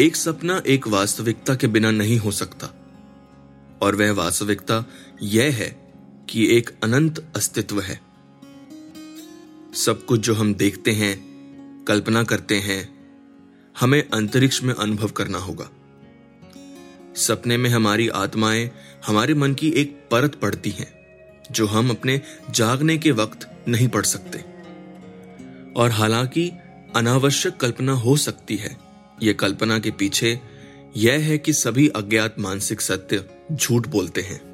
एक सपना एक वास्तविकता के बिना नहीं हो सकता। और वह वास्तविकता यह है कि एक अनंत अस्तित्व है। सब कुछ जो हम देखते हैं, कल्पना करते हैं, हमें अंतरिक्ष में अनुभव करना होगा। सपने में हमारी आत्माएँ हमारे मन की एक परत पड़ती हैं, जो हम अपने जागने के वक्त नहीं पढ़ सकते। और हालाँकि अनावश्यक कल्पना हो सकती है यह कल्पना के पीछे यह है कि सभी अज्ञात मानसिक सत्य झूठ बोलते हैं।